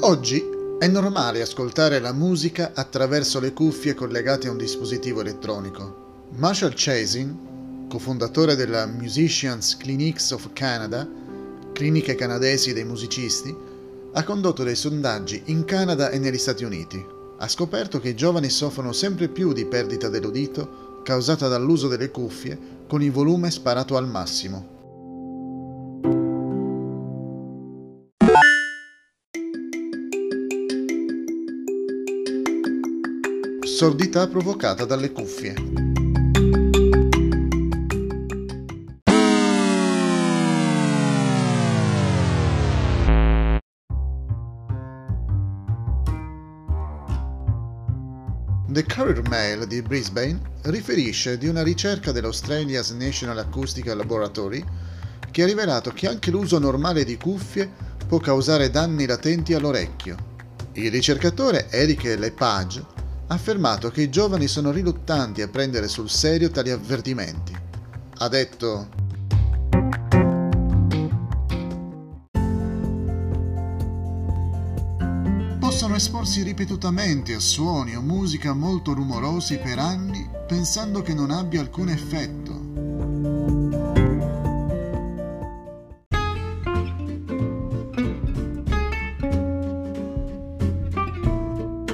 Oggi è normale ascoltare la musica attraverso le cuffie collegate a un dispositivo elettronico. Marshall Chasin, cofondatore della Musicians Clinics of Canada, cliniche canadesi dei musicisti, ha condotto dei sondaggi in Canada e negli Stati Uniti. Ha scoperto che i giovani soffrono sempre più di perdita dell'udito causata dall'uso delle cuffie con il volume sparato al massimo. Sordità provocata dalle cuffie. The Courier Mail di Brisbane riferisce di una ricerca dell'Australia's National Acoustical Laboratory che ha rivelato che anche l'uso normale di cuffie può causare danni latenti all'orecchio. Il ricercatore Eric Lepage ha affermato che i giovani sono riluttanti a prendere sul serio tali avvertimenti. Ha detto Possono esporsi ripetutamente a suoni o musica molto rumorosi per anni pensando che non abbia alcun effetto.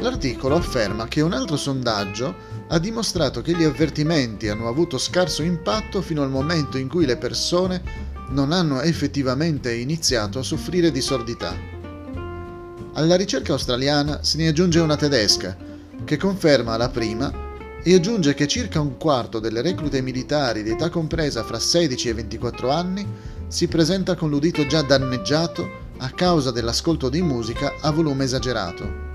L'articolo afferma che un altro sondaggio ha dimostrato che gli avvertimenti hanno avuto scarso impatto fino al momento in cui le persone non hanno effettivamente iniziato a soffrire di sordità. Alla ricerca australiana se ne aggiunge una tedesca, che conferma la prima e aggiunge che circa un quarto delle reclute militari di età compresa fra 16 e 24 anni si presenta con l'udito già danneggiato a causa dell'ascolto di musica a volume esagerato.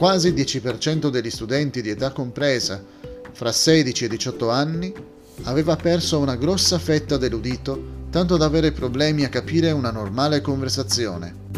Quasi il 10% degli studenti di età compresa fra 16 e 18 anni aveva perso una grossa fetta dell'udito tanto da avere problemi a capire una normale conversazione.